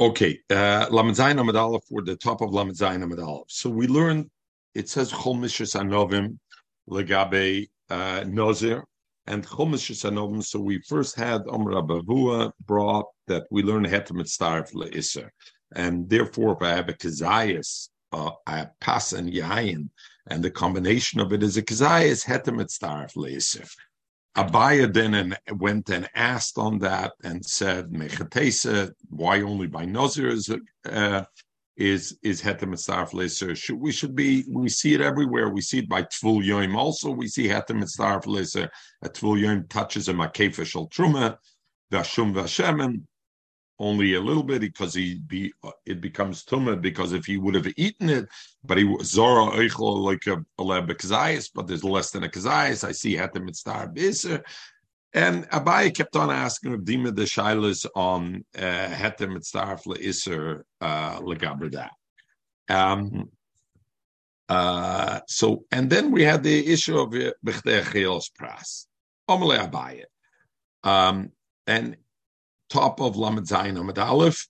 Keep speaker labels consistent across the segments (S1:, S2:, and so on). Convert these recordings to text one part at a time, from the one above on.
S1: Okay, uh, Lamed Aleph, for the top of Lamed Zayin Aleph. So we learned, it says Chol Mishras Anovim, Legabe uh, Nozir, and Chol Mishras Anovim. So we first had Omer Abavua brought that we learn Hetem Starf Le'isser. And therefore, if I have a Kazayas, uh, a Pas and Yayin, and the combination of it is a Kazayas, Hetem Starf Le'isser. Abaya then and went and asked on that and said, Mechatesa, why only by Nazir is uh, is is hetem mitzarf leser. Should we should be we see it everywhere. We see it by tvul yoim. Also, we see hetem mitzarf leser. A tvul yoim touches a makefa shel truma, vashum vashemen only a little bit because he be it becomes tumah because if he would have eaten it, but he zora eichel like a, kazayas, but there's less than a kazayas. I see hatem mitzvah biser. And Abai kept on asking of Dima the Shilas on Hetem Mitzarf Le'Isser Legabrada. Um, uh, so, and then we had the issue of Bechdei Chios Pras. Omele Abai. Um, and top of Lamed Zayin Amid Aleph,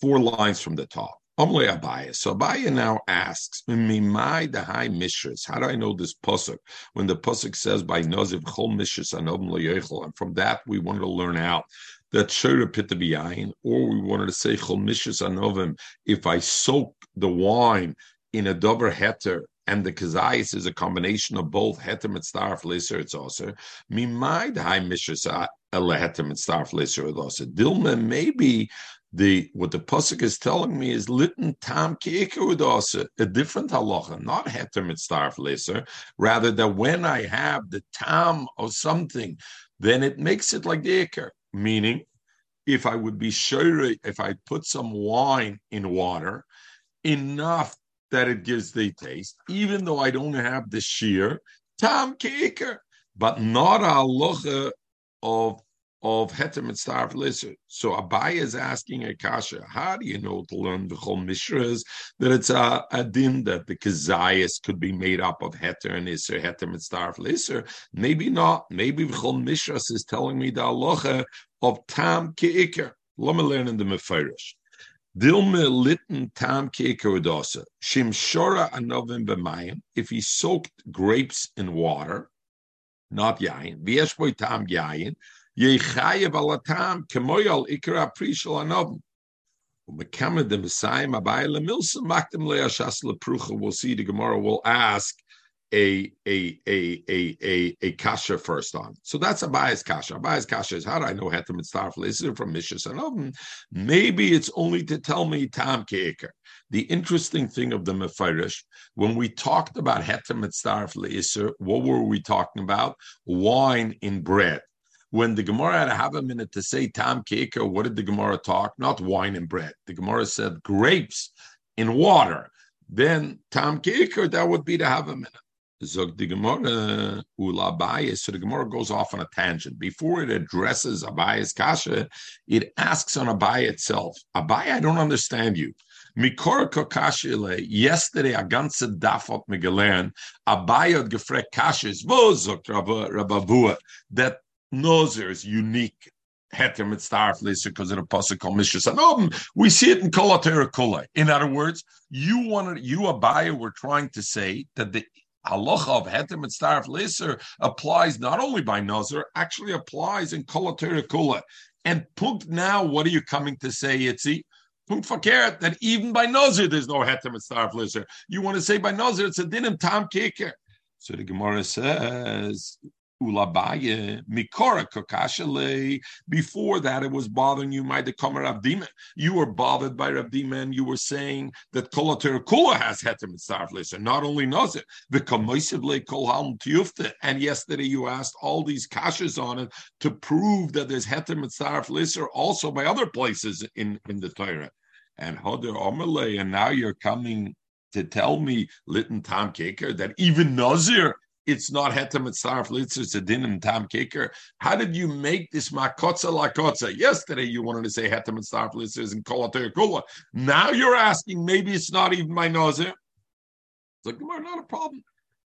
S1: four lines from the top. Amle Abaya. So Abaya now asks, Mimai Dahai Mishras. How do I know this pasuk? When the pasuk says by Noziv Chol Mishras Anobim Loyechel, and from that we wanted to learn out that Shira Pitabiyayin, or we wanted to say Chol Mishras Anovim, if I soak the wine in a dover heter and the kazayis is a combination of both heter mitzdarf liser it's also mimai dahai mishras Elehetem and Starf Leser Dilma, maybe the what the pasuk is telling me is litten tam a different halacha, not heter mitzdarf leser. Rather that when I have the tam of something, then it makes it like the ikar. Meaning, if I would be sure, if I put some wine in water, enough that it gives the taste, even though I don't have the shear, tam kiikar, but not a halacha of of Hetem and Starf Lisser. So Abai is asking a kasha, how do you know to learn the Chol Mishras that it's a, a din that the Kazayas could be made up of Heter and Isser, Hetem and Starf Lisser? Maybe not. Maybe Chol Mishras is telling me the aloha of Tam Ke'iker. Let me learn in the Mefirish. Dilme litten tam keikodosa. Shim shora anovim b'mayim. If he soaked grapes in water, not yain. V'yesh tam yain. Yechayev alatam kemoyal ikra prishal anobim. the Messiah Abayla Milsa Makdim Leashas Leprucha. We'll see the Gemara will ask a a a a a a kasha first on. So that's a bias kasha. A bias kasha is how do I know hetem and starfel? Is it from Mishas and Maybe it's only to tell me tam keker. The interesting thing of the Mefirish, when we talked about hetem and starfel what were we talking about? Wine in bread when the Gemara had to have a minute to say Tam Keker, what did the Gemara talk? Not wine and bread. The Gemara said grapes in water. Then Tam Keker, that would be to have a minute. So the Gemara ulabayis. So the Gemara goes off on a tangent. Before it addresses Abaya's kasha, it asks on Abaya itself. Abaya, I don't understand you. Mikor. Yesterday, a ganze dafot megalen. Abaya gefrek kashis. Wo zogt Rabavua that Nozer is unique. Heter mitzdarf lister because of the pasuk called Mishra um, No, we see it in Kolatera Kula. In other words, you wanted you Abaya were trying to say that the halacha of heter mitzdarf lister applies not only by Nozer, actually applies in Kolatera Kula. And punkt now, what are you coming to say, Itzi? Fakert that even by Nozer there's no heter mitzdarf lister. You want to say by Nozer it's a dinim tam kicker. So the Gemara says Ulabaye Mikora Kokashale. Before that, it was bothering you, my Dekomer Abdima. You were bothered by Rabdima, and you were saying that Kolater Kula has Hetem Mitzarflis, and not only knows it, the Kamoisivle Kolhalm Tiyufta. And yesterday you asked all these kashas on it to prove that there's Hetem Mitzarflis also by other places in, in the Torah. And Hoder Omerle, and now you're coming to tell me, Litton Tom Kaker, that even Nazir it's not hetem sarf litzer, it's a dinim tam kicker. How did you make this makotza lakotza? Yesterday you wanted to say hetem sarf litzer and kolater kula. Now you're asking maybe it's not even my nazir. It's like not a problem.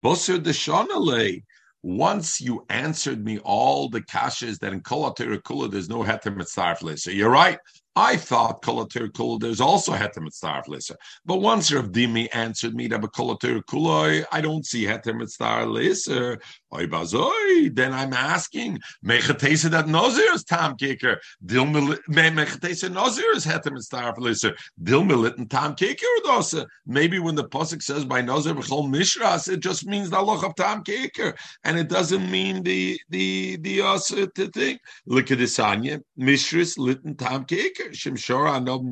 S1: Bosser deshanale. Once you answered me all the kashas that in kolater kula there's no hetem sarf litzer. You're right. I thought kolatir kula there's also heter mitzvah lisa. But once Rav Dimi answered me that kolatir kula, I don't see heter mitzvah lisa. Oy. Then I'm asking mechatesa that Nazir is tam kicker. Dil mechatesa Nazir is heter mitzvah lisa. Dil milit and tam kicker dosa. Maybe when the pasuk says by Nazir b'chol mishras, it just means the loch of tam kicker, and it doesn't mean the the the uh, thing. Look at this anya mishras lit and tam kicker. שמשור הנוב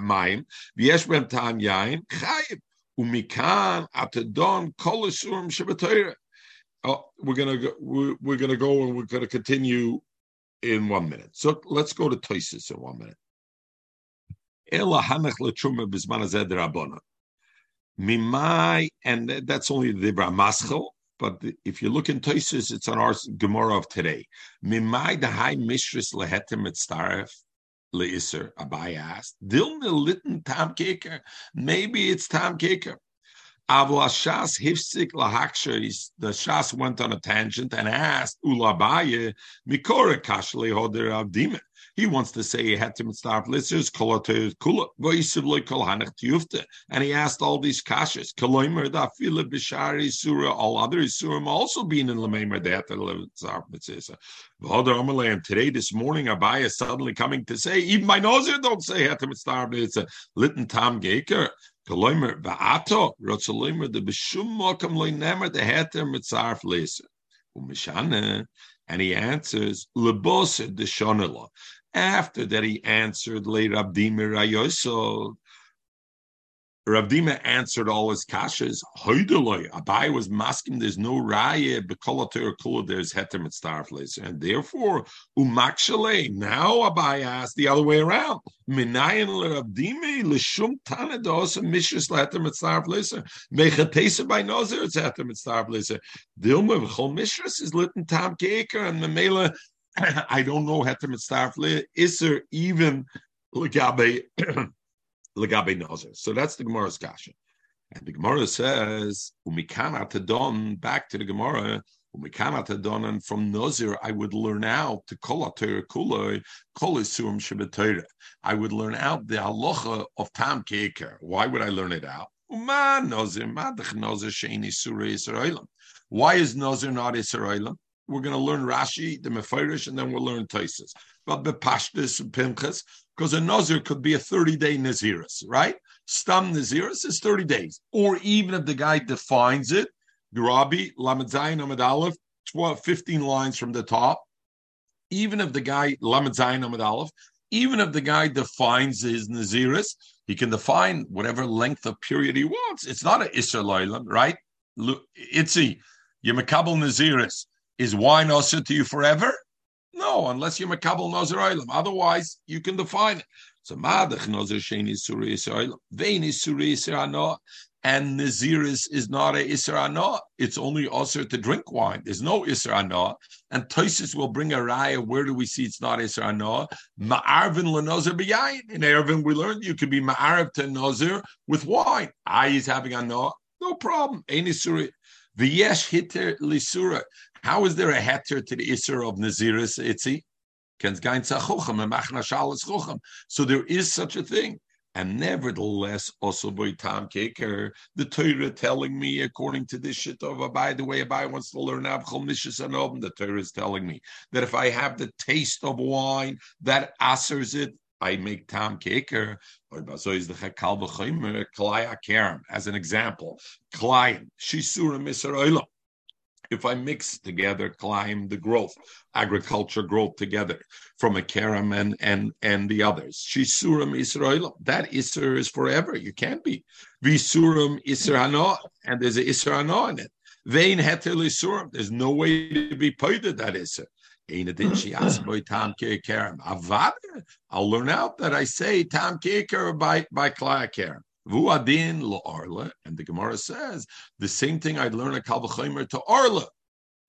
S1: מים, ויש בהם טעם יין, חייב. ומכאן התדון כל הסורים שבתוירה. Oh, we're gonna go. We're, we're gonna go and we're gonna continue in one minute. So let's go to Toisis in one minute. Mimai, and that's only the Bramaschel, but if you look in Toisis, it's on our Gemara of today. Mimai the high mistress lehetem et staref Leiser, Abai asked, Dilma litten Tam Keker. Maybe it's Tam Keker. Avo Shas Hifsik Lahaksha, the Shas went on a tangent and asked, Ulabaye, Mikora Kashli Hoder Avdime. He wants to say he had to start listeners, and he asked all these kashas. Kaloimer da fila bishari surah, all other surim also being in Lamaimer, they had to start mitzvah. And today, this morning, Abaya suddenly coming to say, even my nozer don't say had to start mitzvah. Litten tam geker. Kaloimer va'ato, rotzaloimer the bishum mokam loy nemer the heter mitzarf lesa. Umishane, and he answers, lebose de shonela. After that, he answered, Le Rabdimir Rayoso. Ravdima answered all his kashas. Hoideloy. Abai was masking. There's no raya bekolater kula. There's heter mitzdarfles, and therefore umakshale. Now Abai asked the other way around. Minayin leravdime lishum tanados mishus leheter mitzdarfles. Mechatesa by nozer it's heter mitzdarfles. Dilma v'chol mishras is lit in tam keker and memela I don't know heter mitzdarfle. Is there even legabe legabe nozer? So that's the Gemara's kasha. And the Gemara says, "Umikana tadon." Back to the Gemara. Umikana tadon, and from Nazir I would learn out to kolater kuloi kolisurim shebetoira. I would learn out the halacha of tam keker. Why would I learn it out? Uma Nazir madach Nazir sheini surah Why is Nazir not Israelim? We're going to learn Rashi, the Mefirish, and then we'll learn Taisis. But the Pashtis and Pimchas, because a Nazir could be a 30 day Naziris, right? Stam Naziris is 30 days. Or even if the guy defines it, Garabi, Lamadzayin, Amad Aleph, 12, 15 lines from the top. Even if the guy, Lamadzayin, Amad Aleph, even if the guy defines his Naziris, he can define whatever length of period he wants. It's not an Isra right? Itzi, Yemakabal Naziris is wine also to you forever? No, unless you're Makabal Nazir Oilam. Otherwise, you can define it. So Madach Nazir Sheni Suri Yisrael. Vein is Suri Yisrael. And Naziris is not a Isra It's only also to drink wine. There's no Isra And Toisis will bring a raya. Where do we see it's not Isra Ma'arvin lenozir b'yayin. In Ervin, we learned you could be Ma'arv to Nazir with wine. I is having a no. No problem. Ain't Isuri. V'yesh hitter lisura. How is there a heter to the Isser of Naziris Itzi? So there is such a thing. And nevertheless, also by Tam Keker, the Torah telling me, according to this shit of oh, by the way, Abai wants to learn Avchol Nishis and the Torah is telling me that if I have the taste of wine, that answers it, I make Tam Keker. As an example, Klayim, Shisurim Israelim if I mix together climb the growth, agriculture growth together from a karam and and and the others. Shisuram Israel, that Isser is forever. You can't be. Visuram Isra and there's a Isra in it. Vein heter Isuram, there's no way to be paid that Isser. I'll learn out that I say Tam Keker by by Karen. Vuadin lo arla, and the Gemara says the same thing I'd learn a kalvachomer to arla.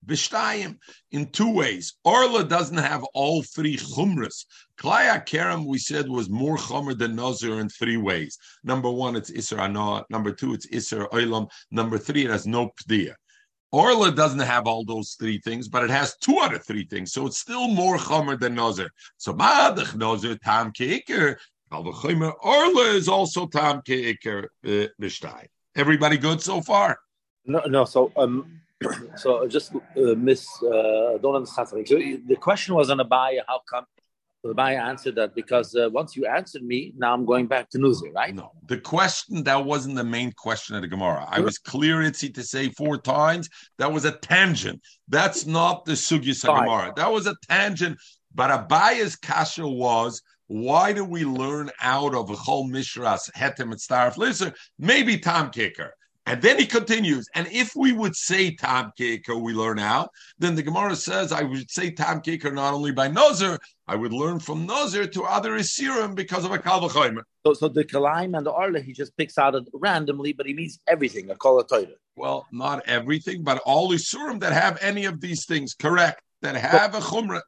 S1: Bishtayim in two ways. Arla doesn't have all three chumras. Klaya Kerem, we said, was more chumer than Nazir in three ways. Number one, it's Isra Anah. Number two, it's Isra Oilam. Number three, it has no pdia. Orla doesn't have all those three things, but it has two out of three things. So it's still more chomer than Nazir. So Madach Nazir Tam Keiker. Orla is also Tam Keiker Bishtai. Everybody good so far?
S2: No, no. So, um, so just uh, miss. Uh, don't understand something. So the question was on Abaye. How come the Abaye answered that because uh, once you answered me, now I'm going back to Nuzi, right?
S1: No, the question that wasn't the main question of the Gemara. I was clear, Itzi, to say four times. That was a tangent. That's not the Sugis Gemara. That was a tangent. But Abaye's kasha was why do we learn out of a whole mishras hetem and starf lister? Maybe Tom Kicker. And then he continues, and if we would say Tam Kicker, we learn out, then the Gemara says I would say Tam Kicker not only by Nazir, I would learn from Nazir to other Isirim because of a Kalvachaimer.
S2: So, so the Kalaim and the Arla, he just picks out randomly, but he means everything, a Kol
S1: Well, not everything, but all Isurim that have any of these things, correct, that have but, a Chumrah.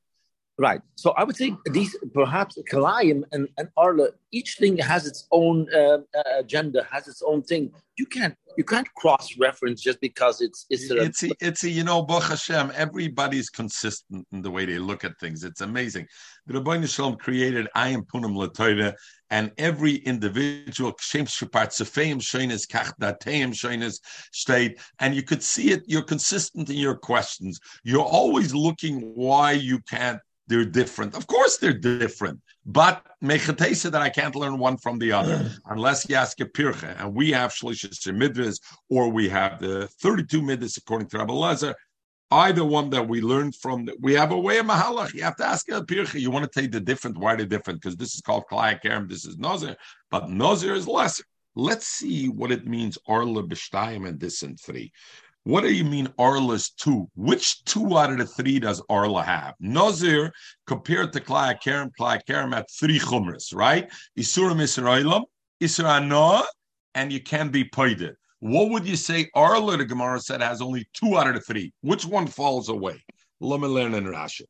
S2: Right. So I would say these perhaps Kalayim and, and Arla, each thing has its own uh, uh, agenda, has its own thing. You can't you can't cross reference just because it's it's
S1: a, it's a, it's a, you know Baruch Hashem. Everybody's consistent in the way they look at things. It's amazing. The Rabbi Shalom created Ayim Punim Latoida, and every individual Shem Shapart Sefeim Shainis Kach Dateim Shainis state, and you could see it. You're consistent in your questions. You're always looking why you can't they're different. Of course, they're different. But mechatesa that I can't learn one from the other unless you ask a pircha. And we have shlishis midras, or we have the 32 midras according to Rabbi Lezer. Either one that we learned from, we have a way of mahalach. You have to ask a pircha. You want to take the different. Why the different? Because this is called klayakerem. This is nazir, but nazir is lesser. Let's see what it means arla b'shtayim and this and three. What do you mean Arla's two? Which two out of the three does Arla have? Nazir compared to Klai Kerem, Klai Kerem at three chumras, right? Isurim Israelim, Isra and you can be paided. What would you say Arla, the Gemara said, has only two out of the three? Which one falls away? Let me learn in Rashi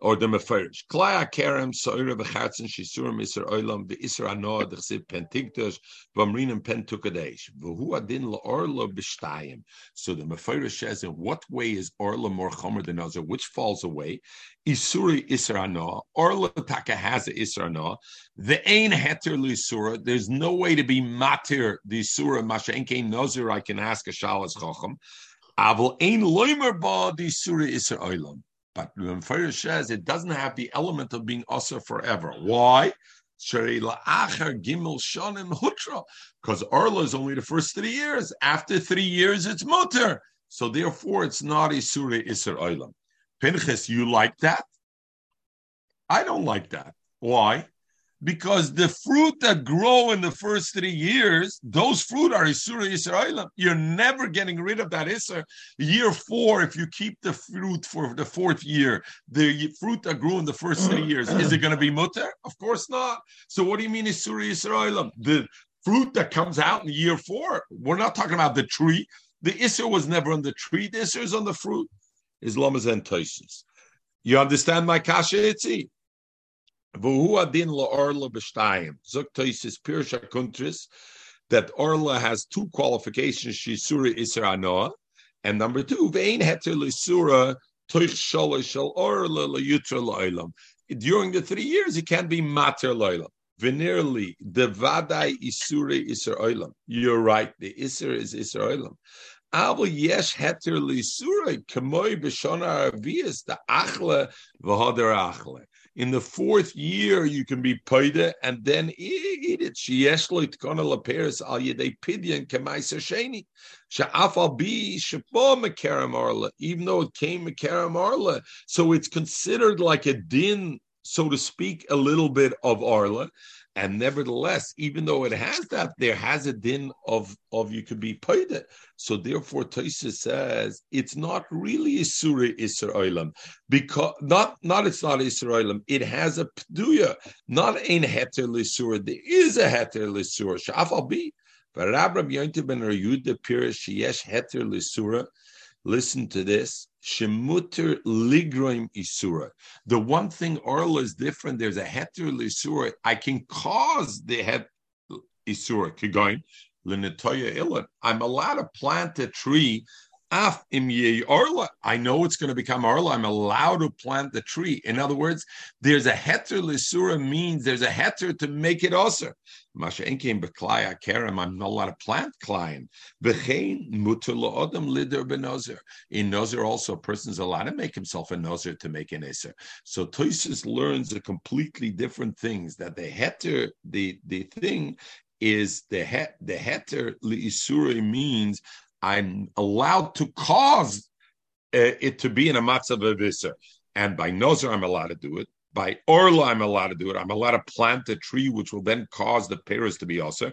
S1: or the mefarish. Klaya kerem soira v'chatzen shisurim iser oilam v'isra anoa d'chsiv pentigdos v'amrinim pentukadesh v'hu adin la'orlo b'shtayim. So the mefarish says, in what way is orla more chomer than other? Which falls away? Isuri isra anoa. Orla taka has a isra anoa. The ain heter l'isura. There's no way to be matir the isura mashenke nozir. I can ask a shalas chacham. Aval ain loimer ba the isura isra oilam. But the Mefarish says it doesn't have the element of being also forever. Why? Because Arla is only the first three years. After three years, it's mutter. So therefore, it's not a surah Isser Oilam. Pinchas, you like that? I don't like that. Why? Because the fruit that grow in the first three years, those fruit are Isura Yisraelim. You're never getting rid of that Isra. Year four, if you keep the fruit for the fourth year, the fruit that grew in the first three years, is it going to be mutter? Of course not. So what do you mean Isura Yisraelim? The fruit that comes out in year four, we're not talking about the tree. The Isra was never on the tree. The Isra is on the fruit. Islam is and You understand my kasha, Itzi? Pirsha that orla has two qualifications. Shisura isra anoa, and number two vein heter toich orla la'yutra. During the three years, it can be mater la'olam. Venerally, the vadai isura isra oilam. You're right. The isra is isra oilam. Avo yesh heter lisura kamoy b'shona the achle v'hoder achle in the fourth year you can be paida and then eat it. Sheyeshloit kona laperis al yedei pidyon kemaisa sheni. Sha'afal bi shapa mekaram arla, even though it came mekaram arla, so it's considered like a din, so to speak, a little bit of arla. And nevertheless, even though it has that, there has a din of, of you could be paid. it. So therefore, Taisa says it's not really Isura Israelim because not not it's not Israelim. It has a pduya, not ein heter lisura. There is a heter lisura. Shafal be. But Rabbi Yontif ben Yehuda Pirish Yesh heter lisura. Listen to this. Shemuter ligroim isura. The one thing oral is different. There's a heter lisura. I can cause the het isura kigoin lenetoya ilan. I'm allowed to plant a tree Af im orla. I know it's going to become orla. I'm allowed to plant the tree. In other words, there's a heter lisura means there's a heter to make it osir. Masha enkein beklaya kerem. I'm not allowed to plant klein. V'chein mutul adam lider benozer. In nozer also, a person's allowed to make himself a nozer to make an eser. So Toisus learns a completely different things. That the heter, the the thing is the het the heter liisure means I'm allowed to cause uh, it to be in a matzav of and by nozer I'm allowed to do it by Orla, I'm allowed to do it. I'm allowed to plant a tree, which will then cause the pears to be also.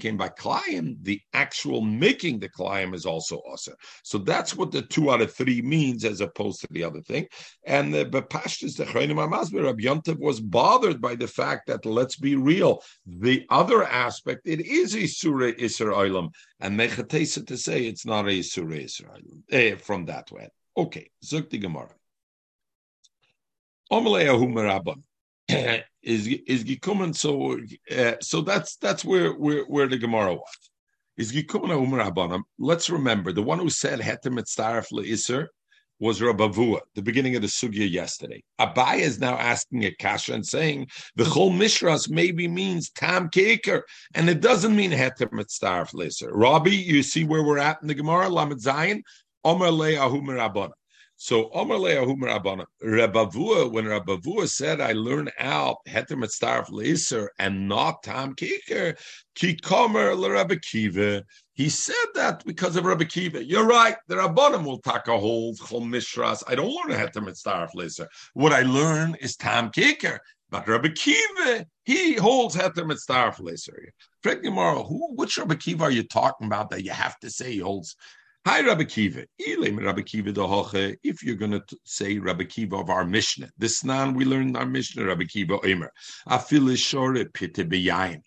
S1: came by Klayim, the actual making the Klayim is also also. So that's what the two out of three means as opposed to the other thing. And the Bepashtis, the Amazber, Rabbi Yontev was bothered by the fact that, let's be real, the other aspect, it is a Surah Olam. And Mechatesa to say it's not a Surah Isra eh, from that way. Okay, Zuk the Gemara. is is gikumen so uh, so that's that's where where where the Gemara was. Is gikumen umarabanim. Let's remember the one who said hetem etzaref leiser was Rabavua, the beginning of the sugya yesterday. Abai is now asking a kasha and saying the whole mishras maybe means tam keker, and it doesn't mean heter mitzaref leiser. Rabbi, you see where we're at in the Gemara, Lamed Zayin, Omer le ahumar so Omar Leahumar Abana, Rabavua, when Rabavua said, I learn out Heter Mitzarf Laser and not Tam Kiker, Kikomer Kiva. He said that because of Rabbi Kiva. You're right. The Rabbanim will take a whole Chol Mishras. I don't learn Heter Mitzarf Laser. What I learn is Tam Kiker. But Rabbi Kiva, he holds Heter Mitzarf Laser. Frank Gemara, who, which Rabbi Kiva are you talking about that you have to say he holds Hi, Rabbi Kiva. Rabbi Kiva If you're going to say Rabbi Kiva of our Mishnah, this nan we learned our Mishnah, Rabbi Kiva Omer.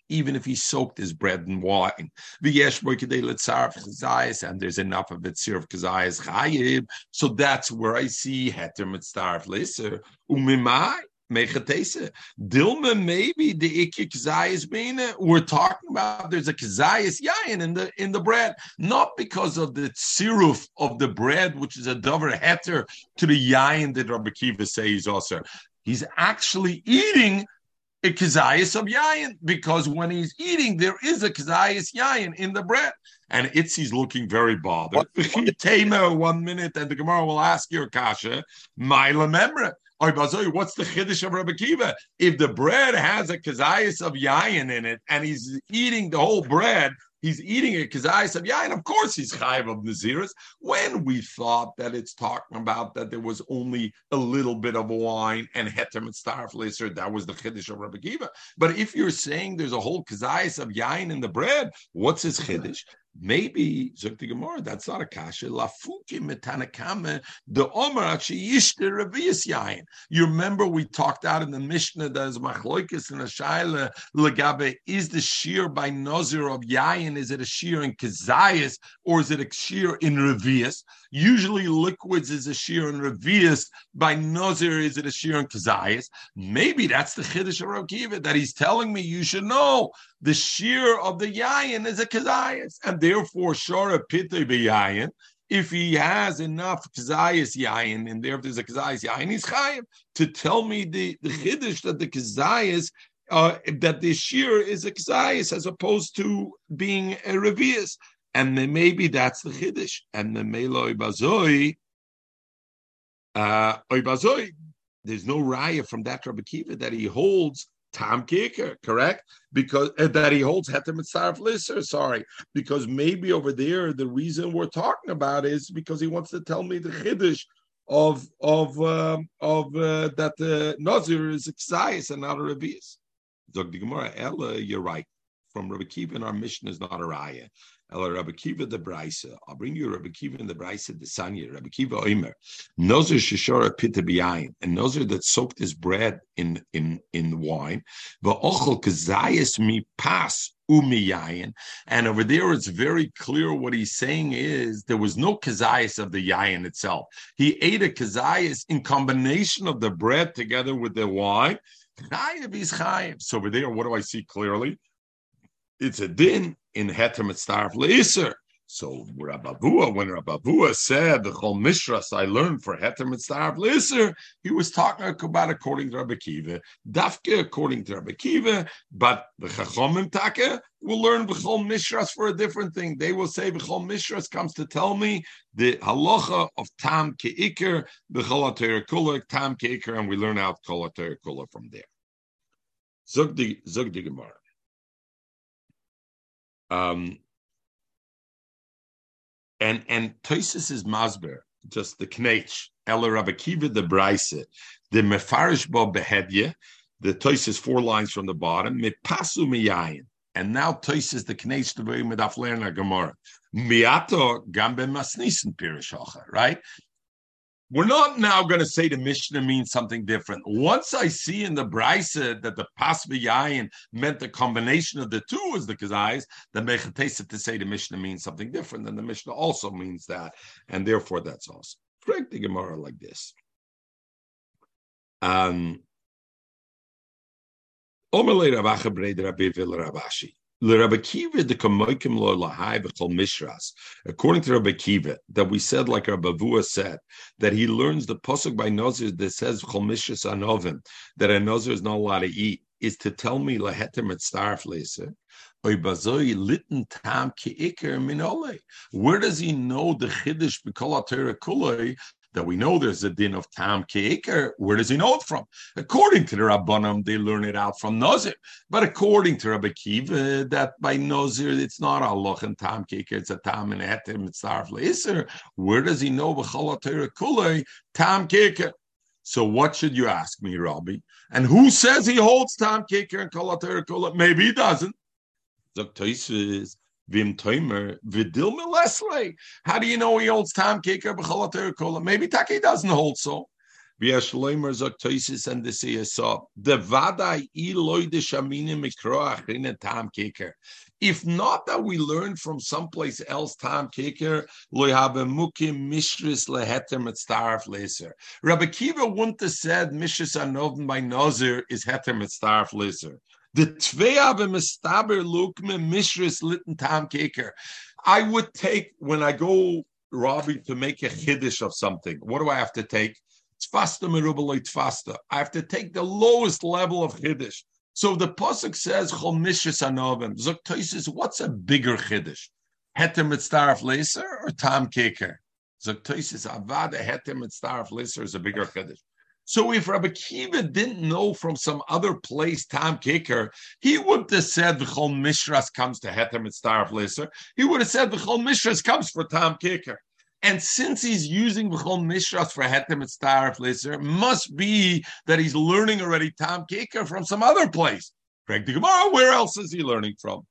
S1: Even if he soaked his bread in wine, and there's enough of it, sirf kazayas So that's where I see heter mitzarf leser umimai. Mechatesa. Dilma, maybe the ikki kazayas bina. Uh, we're talking about there's a kazayas yayin in the in the bread, not because of the siruf of the bread, which is a dover heter to the yayin that Rabbi Kiva says also. He's actually eating a kazayas of yayin because when he's eating, there is a kazayas yayin in the bread. And Itzi's looking very bothered. one minute, and the Gemara will ask your kasha, Maila Memra. What's the chiddush of Rabbi Kiva? If the bread has a kazayas of yayin in it, and he's eating the whole bread, he's eating a kazayas of yayin. Of course, he's chayiv of naziris. When we thought that it's talking about that there was only a little bit of wine and heter mitzarf laser, that was the chiddush of Rabbi Kiva. But if you're saying there's a whole kazayas of yayin in the bread, what's his chiddush? Maybe Zukti Gemara, that's not a kasha. Lafuki metanakame the revius yain. You remember we talked out in the Mishnah that is machloikis and a shaila legabe is the shear by nozir of yain? Is it a shear in kazayas or is it a shear in revius? Usually liquids is a shear and revius. By nozir is it a shear in kazayas? Maybe that's the chiddush of that he's telling me you should know the shear of the yayin is a kazayas, and therefore shora pitay yayin. If he has enough kazayas yayin, and there there's a kazayas yayin, he's chayim to tell me the the chiddush that the kazayas uh, that the shear is a kazayas as opposed to being a revius, and then maybe that's the chiddush, and the meloi bazoi. Uh, there's no raya from that Rabbi Kiva that he holds Tom Kicker, correct? Because uh, that he holds Hetem Mitzaref Lisser, sorry, because maybe over there the reason we're talking about is because he wants to tell me the Chiddush of of um, of uh, that the uh, Nazir is excited and not a Revius. Dr. Gemara, Ella, you're right. From Rabbi Kiva, our mission is not a raya. El Rabbi Kiva the Braisa. I'll bring you Rabbi Kiva in the Braisa the Sanya. Rabbi Kiva Oimer. Nozer shishora pita biyayin. And Nozer that soaked his bread in in in wine. Va'ochel kazayas mi pas umiyayin. And over there, it's very clear what he's saying is there was no kazayas of the yayin itself. He ate a kazayas in combination of the bread together with the wine. So over there, what do I see clearly? It's a din in heter mitzarf leiser. So Rabavua, when Rabavua said the Chol Mishras I learned for Heter Mitzvah Lisser, he was talking about according to Rabbi Kiva, Dafke according to Rabbi Kiva, but the Chachomim Taka will learn the B'chol Mishras for a different thing. They will say the B'chol Mishras comes to tell me the halacha of Tam Ke'iker, B'chol Kula, Tam Ke'iker, and we learn out Kol Kula from there. Zug the Gemara. Um, and and Toisus is Masber, just the Knech, Ella Rabakiva, the Braise, the Mefarish Bo Behedye, the Toisus four lines from the bottom, Mipasu Miyayin. And now Toisus the Knech to be Medaf Lerna Gemara. Miato Gambe Masnisen Pirishacha, right? We're not now going to say the Mishnah means something different. Once I see in the Brisa that the Pasviyayin meant the combination of the two as the Kazais, then Mechatesa to say the Mishnah means something different, then the Mishnah also means that, and therefore that's awesome. Correct the Gemara like this. Um, According to Rabbi Kiva, that we said, like Rabbi Vua said, that he learns the pasuk by Nazir that says Chol Mishras Anovim, that a Nazir is not allowed to eat, is to tell me lahetem et starf leser. Where does he know the chiddush b'kol that we know there's a din of Tam Keker. Uh, where does he know it from? According to the Rabbanim, they learn it out from Nazir. But according to Rabbi Kiva, uh, that by Nazir, it's not Allah and Tam Keker, it's a Tam and Etem, it's Tarf Leser. Where does he know Kulei, Tam Keker? So what should you ask me, Rabbi? And who says he holds Tam Keker and Kulei? Maybe he doesn't. Vim Toimer Vidil Melesle. How do you know he holds Tam Kika B'chalater Kola? Maybe Taki doesn't hold so. V'yashloimer Zoktoisis and the CSO. The Vadai Eloi de Shamina Mikroach in a Tam Kicker. If not that we learn from someplace else, Tam Kicker, Loihabemukim Mishris Leheter Mitzdarf Leser. Rabbi Kiva wouldn't have said Mishris Anovim by Nazir is Heter Mitzdarf Leser. The Tveya v'mestaber lukme mishris litten tam keker. I would take when I go, Robbie, to make a chiddush of something. What do I have to take? Tfasta merubaloy tfasta. I have to take the lowest level of chiddush. So the pasuk says chol mishris anovim. Zok what's a bigger chiddush? Heter mitzdarf laser or tam keker? Zok avada heter mitzdarf laser is a bigger chiddush. So if Rabbi Kiva didn't know from some other place Tam Kicker, he wouldn't have said V'chol Mishras comes to Heter Mitzdarf Lisser. He would have said V'chol Mishras comes for Tam Kicker. And since he's using V'chol Mishras for Heter Mitzdarf Lisser, must be that he's learning already Tam Kicker from some other place. Craig the Gemara, where else is he learning from?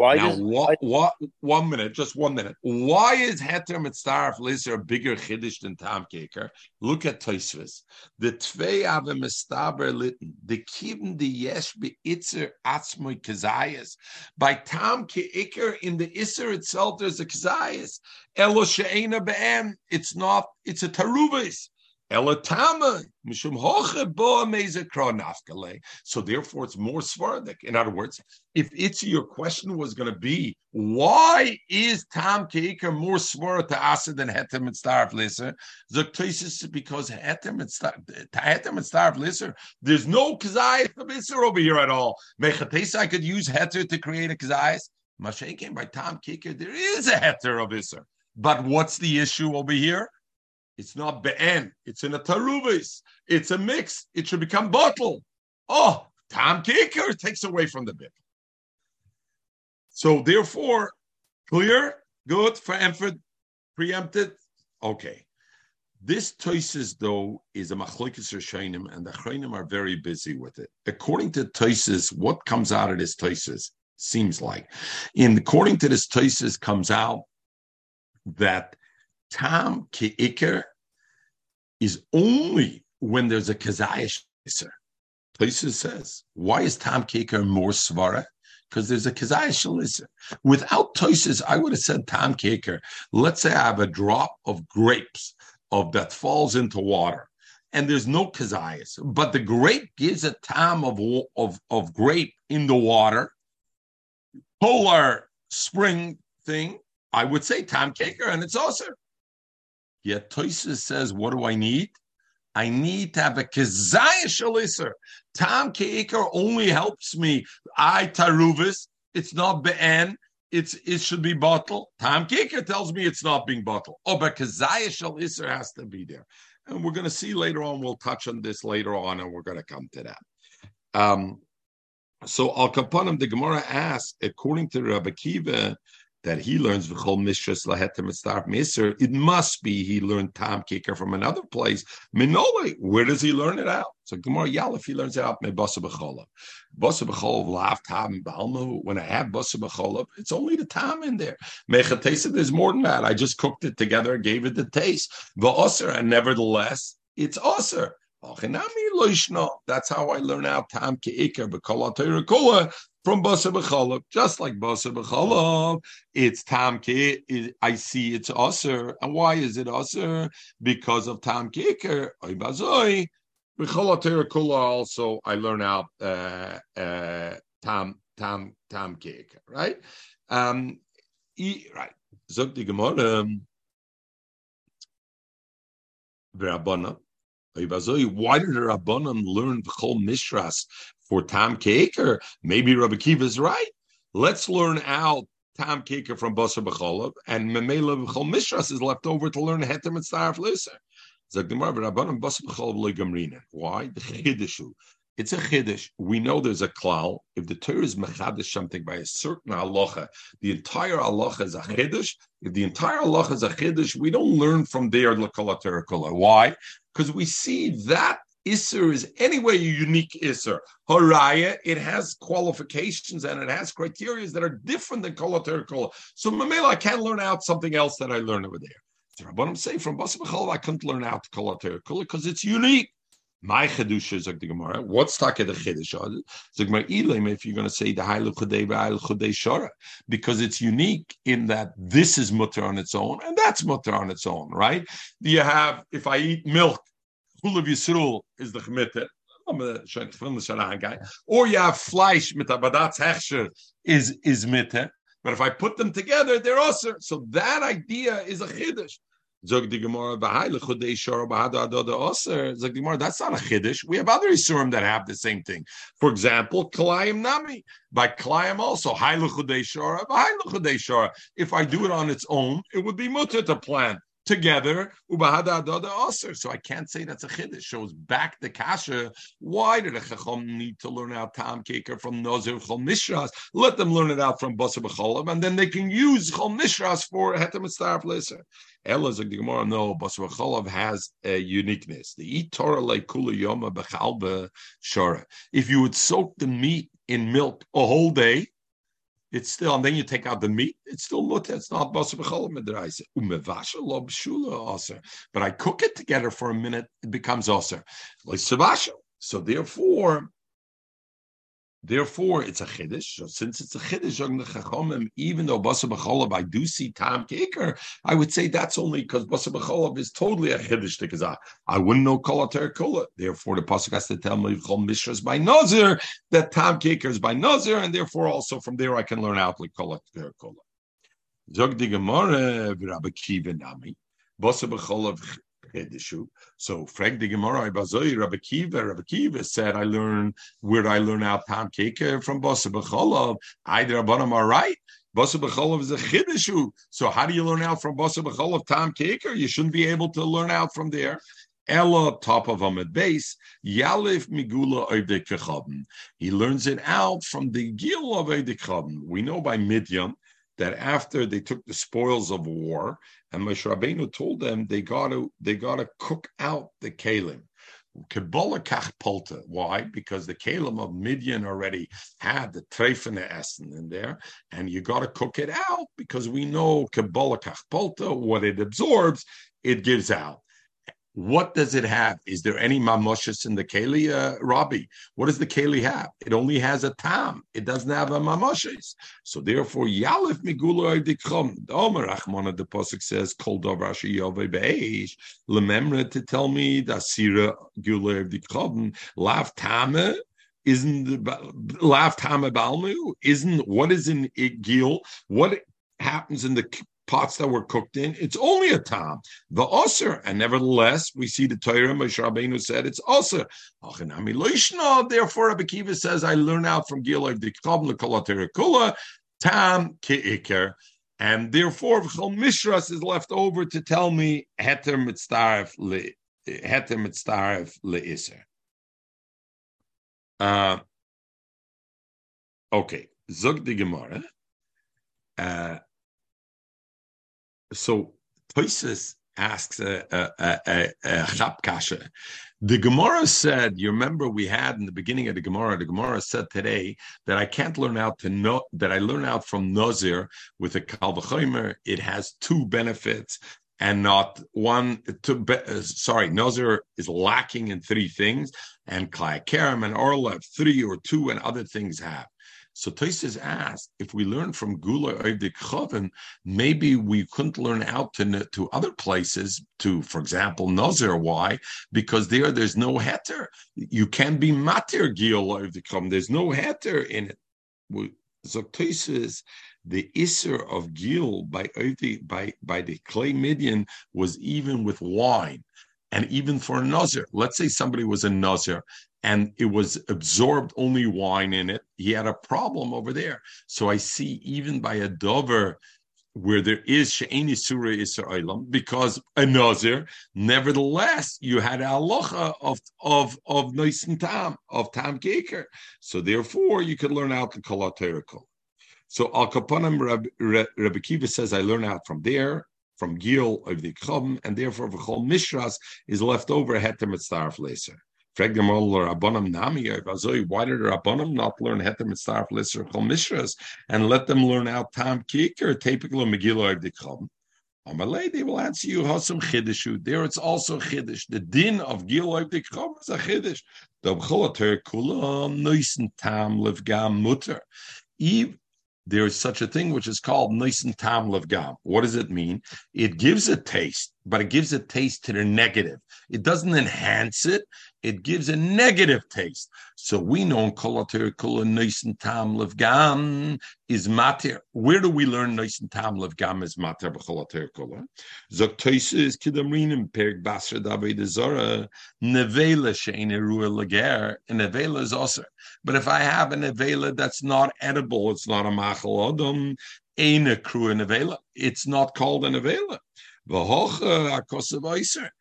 S1: Why now, does, what, what, one minute, just one minute. Why is Heter Mitzdarf Lizer a bigger Chiddush than Tam Keker? Look at Toisvis. The Tvei Ave Mistaber Litten, the Kivn the Yesh be Itzer Atzmoy Kazayas. By Tam Keker, in the Isser itself, there's a Kazayas. Elo She'ena Be'em, it's not, it's a Taruvis. So therefore it's more Svardik. In other words, if it's your question was going to be, why is Tam Keika more Svara to Asa than Hetem and Starv Lisser? Zoktosis because Hetem and Starv Lisser, there's no Kazayas of Isser over here at all. Mechatesa, I could use Heter to create a Kazayas. Mashenkin by Tam Keika, there is a Heter of Isser. But what's the issue over here? It's not be'en. It's in a taruvis. It's a mix. It should become bottle. Oh, tam kicker takes away from the bit. So therefore, clear, good for Enford, preempted. Okay. This Toises, though, is a machlokes Rishonim, and the Rishonim are very busy with it. According to Toises, what comes out of this Toises seems like, in according to this Toises, comes out that Tam Ki'ikr is only when there's a Kazayish Places says, why is Tam Ki'ikr more Svara? Because there's a Kazayish Shalisa. Without Toises, I would have said Tam Ki'ikr. Let's say I have a drop of grapes of that falls into water. And there's no kazayas, but the grape gives a time of, of, of grape in the water, polar spring thing, I would say tam kaker, and it's also. Yet Toysa says, what do I need? I need to have a kezaya shaliser. Tam kaker only helps me. I taruvis. It's not be'en. It's it should be bottled. Tam kaker tells me it's not being bottled. Oh, but kezaya shaliser has to be there. And we're going to see later on. We'll touch on this later on, and we're going to come to that. Um, so Al Kapanim, the Gemara asks, according to Rabbi Kiva, that he learns v'chol mishras lahetem estar miser. It must be he learned tam kicker from another place. Minole, where does he learn it out? So Gemara Yalef, he learns it out me basa b'cholov. Basa b'cholov lav tam balmu. When I have basa b'cholov, it's only the tam in there. Mechatesa, there's more than that. I just cooked it together, gave it the taste. The and nevertheless, it's osir. That's how I learn out tam ke'ikar b'kol from Basa B'chalav, just like Basa B'chalav, it's Tam Ke, I see it's Aser. And why is it Aser? Because of Tam Keker, Oibazoi, B'chalav Kula also, I learn out uh, uh, Tam, Tam, Tam Keker, right? Um, right. Zog die Gemara, Rabbanah, why did the Rabbanim learn whole Mishras for Tam Kaker? Maybe Rabbi Kiva is right. Let's learn out Tom Kaker from Basar B'cholav, and Memela B'chol Mishras is left over to learn Hetem and Starf Liser. Why? The Chidishu. It's a chiddush. We know there's a klal. If the Torah is mechadish something by a certain halacha, the entire halacha is a chiddush. If the entire halacha is a chiddush, we don't learn from there Why? Because we see that Isser is anyway unique Isser. Haraya, it has qualifications and it has criteria that are different than Kol. So Mamela, I can't learn out something else that I learned over there. I'm saying from Basa I couldn't learn out Kol because it's unique. My chedusha is the Gemara. What's taka the chedush? Zogmar ilim. If you're going to say the heilu chudei v'heilu chudei shara, because it's unique in that this is mutter on its own and that's mutter on its own, right? Do you have if I eat milk, chulav yisrul is the chmitter. Or you have flesh mit abadatz hechsher is is mitte. But if I put them together, they're also. So that idea is a chiddush. Zog the Gemara, Chodei Shor Oser. Zog Gemara, that's not a chiddush. We have other Isurim that have the same thing. For example, Kalayim Nami. By Kalayim also, Haile Chodei Shor Chodei Shor. If I do it on its own, it would be mutter to plant together. So I can't say that's a chiddush. Shows back the kasha. Why did a chacham need to learn out tam kaker from Nazir chol mishras? Let them learn it out from basar b'cholam, and then they can use chol mishras for hetem estarf liser. Ella the Gemara. No, basar b'cholam has a uniqueness. The eat Torah like kula yoma b'chalba shara. If you would soak the meat in milk a whole day it's still, and then you take out the meat, it's still mutter. It's not basar aser. But I cook it together for a minute, it becomes aser. Like So therefore, Therefore, it's a chiddush. Since it's a chiddush on the even though basa b'cholav I do see tam kicker, I would say that's only because basa b'cholav is totally a chiddush because I, I wouldn't know kol kola. Therefore, the pasuk has to tell me chol mishras by nazir that tam kicker is by nazir, and therefore also from there I can learn out like kol kola. Zog di gemara v'rabbi kiva nami basa b'cholav so Frank the Gemara Bazoi Rabbi Kiva, Rabbi Kiva said, I learned where I learn out Tam Keke from Basa B'cholov. Either Abanam are right. Basa B'cholov is a chidushu. So how do you learn out from Basa B'cholov Tam Keker? You shouldn't be able to learn out from there. Ella, top of Amid base, Yalif Migula Oivdik He learns it out from the Gil of Oivdik We know by Midian that after they took the spoils of war, and Moshe Rabbeinu told them they got to they got to cook out the kalim. Kach polta. Why? Because the kalim of Midian already had the treifene essen in there, and you got to cook it out because we know Kabbalah polta, what it absorbs, it gives out. What does it have? Is there any mamoshas in the keli, uh, Rabbi? What does the keli have? It only has a tam. It doesn't have a mamoshas. So therefore, yalif migula dikchom. The Omer Rachmana the pasuk says kol davar sheyove beish lememra to tell me that sira gula dikchom lav tame isn't lav tame balmu isn't what is in gil what happens in the pots that were cooked in, it's only a tam. The osir, and nevertheless, we see the Torah. Moshe Rabbeinu said it's osir. Therefore, Rabbi Kiva says, I learn out from Dikab Lekolater Kula tam ke'iker. And therefore, Chol Mishras is left over to tell me heter mitzaref le heter mitzaref leiser. Uh, okay, zog the Gemara. So Toises asks a, a, a, a, a The Gemara said, you remember we had in the beginning of the Gemara, the Gemara said today that I can't learn out to know that I learn out from Nazir with a Kalvachomer. It has two benefits and not one. Uh, sorry, Nazir is lacking in three things, and Klai and Orla have three or two, and other things have. So Tosis asked if we learn from Gula Oivdik Choven, maybe we couldn't learn out to, to other places, to, for example, Nazir. Why? Because there, there's no heter. You can be matir Gil Oivdik. There's no heter in it. So Tosis, the Isser of Gil by by by the clay Midian was even with wine and even for a nazir. Let's say somebody was a nazir and it was absorbed only wine in it. He had a problem over there. So I see even by a dover where there is she'eni surah Israelim, because a nazir, nevertheless, you had aloha of of of nisim tam of tam keker. So therefore, you could learn out the kolaterikol. So al kapanim Rabbi Kiva says I learn out from there from Gil of the Chum, and therefore V'chol Mishras is left over Heter Mitzarf Leser. Why did the Rabbanim not learn Heter Mitzarf Leser Chol Mishras and let them learn out Tam Kiker, Tepiklo Megillah the Chum? Amalei, they will answer you Hasam Chiddishu. There it's also Chiddish. The din of Gil of the Chum is a Chiddish. The Bcholater Kula Neisen Tam Livgam Mutter there is such a thing which is called Nisan Tam Gam. What does it mean? It gives a taste, but it gives a taste to the negative. It doesn't enhance it, it gives a negative taste. So we know Kolater Kula Nisan Tam Gam is matir. Where do we learn Nisan Tam Gam is matir b'Kolater Kula? Zoktoisa is Kidamrinim Perk Basra David Zora Nevela Shein Erua Lager, and Nevela is also. But if I have an Nevela that's not edible, it's not a Machal Adam, a. It's not called a Nevela. Uh,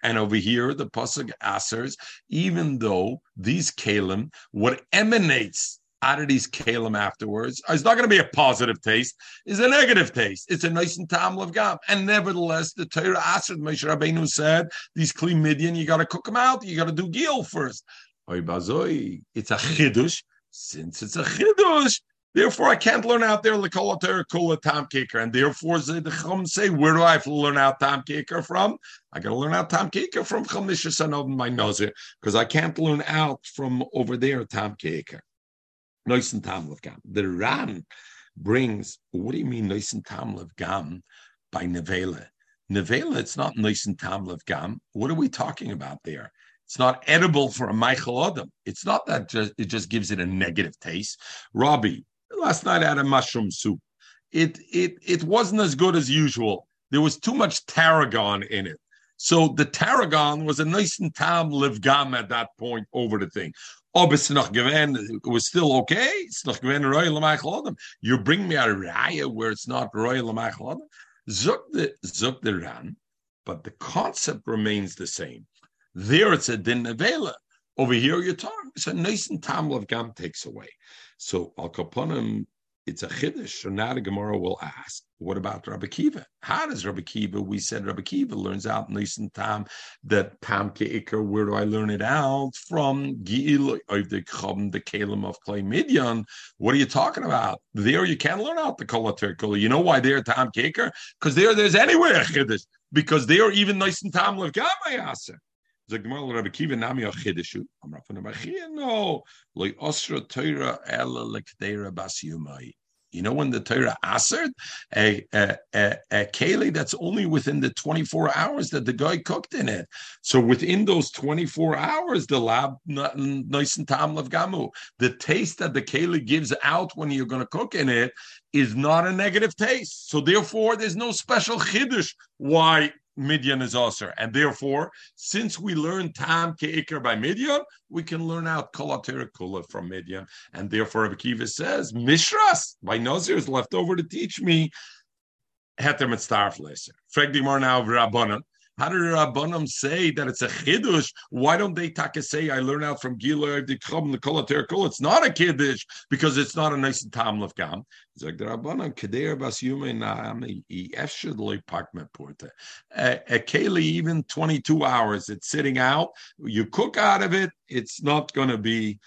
S1: and over here, the pasuk answers, even though these kalim, what emanates out of these kalim afterwards is not going to be a positive taste, is a negative taste. It's a nice and tam of gam. And nevertheless, the Torah answered, Moshe Rabbeinu said, these kli midian, you got to cook them out. You got to do gil first. It's a chidush. Since it's a chidush, Therefore, I can't learn out there Lakolater Kula Tom Kicker. And therefore, the Chum say, where do I have to learn out Tom Kicker from? I got to learn out Tom Kicker from Chamisha Sanov my Nazir, because I can't learn out from over there Tom Kicker. Nice and Tam Gam. The Ran brings, what do you mean nice and Tam Gam by Nevela? Nevela, it's not nice and Tam Gam. What are we talking about there? It's not edible for a Machal Adam. It's not that just, it just gives it a negative taste. Robbie, last night I had a mushroom soup. It it it wasn't as good as usual. There was too much tarragon in it. So the tarragon was a nice and tam livgam at that point over the thing. Oh, it was still okay. It's not royal You bring me a raya where it's not royal Zuk the zuk the ran, but the concept remains the same. There it's a din nevela. Over here you're talking. It's a nice and tam gam takes away. So Al Kaponim, it's a chiddush. So now the Gemara will ask, what about Rabbi Kiva? How does Rabbi Kiva? We said Rabbi Kiva learns out Nisan Tam that Tam Keikar. Where do I learn it out from? Gil of the Chum, the Kalim of Clay Midian. What are you talking about? There you can learn out the Kolater You know why they're Tam Keikar? Because there, there's anywhere chiddush. Because they are even Nisan Tam Levgamayasa. Rabbi Kiva nami a chidishu. Am Rav von Abachia no loy osra lekdeira. You know when the Torah answered a, a, a, a keli that's only within the 24 hours that the guy cooked in it. So within those 24 hours, the lab nice and tam gamu. The taste that the keli gives out when you're going to cook in it is not a negative taste. So therefore, there's no special chiddush why Midian is also, and therefore, since we learn Tam Ke'ikr by Midian, we can learn out Kolater Kula from Midian, and therefore Rabbi says Mishras by Nazir is left over to teach me Heter Mitzdarf Leser. Frag now Rabbanan. How did the Rabbanim say that it's a chiddush? Why don't they take say I learn out from Gila the Kolater Kula? It's not a kiddush because it's not a nice tam gam. Sagt der Rabbanan, Kader bas yume na'am, efshad loy pakmet porta. A keli, even 22 hours, it's sitting out. You cook out of it, it's not going to be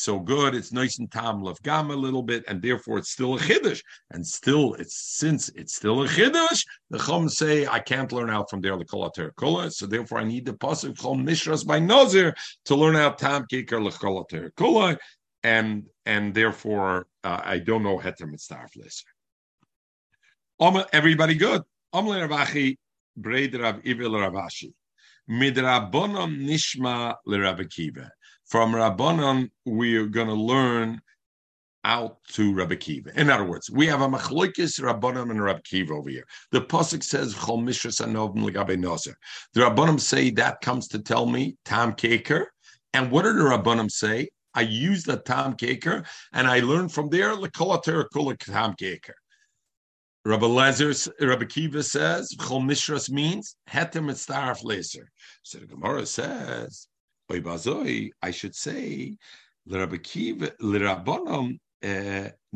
S1: so good. It's nice and tam gam a little bit, and therefore it's still a chiddush. And still, it's since it's still a chiddush, the chum say I can't learn out from there the kolater. So therefore, I need the pasuk chum mishras by nazir to learn out tam kikar lekolater and and therefore uh, I don't know heter mitzdarf lister. Everybody good. Omle Ravachi Braid Rav Ivil Ravashi. Midrabonon Nishma LeRabakiva. From Rabbanon, we are going to learn out to Rabbi Kiva. In other words, we have a machloikis Rabbanim and Rabbi Kiva over here. The pasuk says Chol Mishras Anovim Legabe Nozer. The Rabbanim say that comes to tell me Tam Kaker. And what do the Rabbanim say? I use the Tam Kaker, and I learned from there the Kolater Kula Tam Kaker. Rabbi Lezer, Rabbi Kiva says, Chol Mishras means Hetem et Starf Leser. So the Gemara says, I should say, Lirabonom,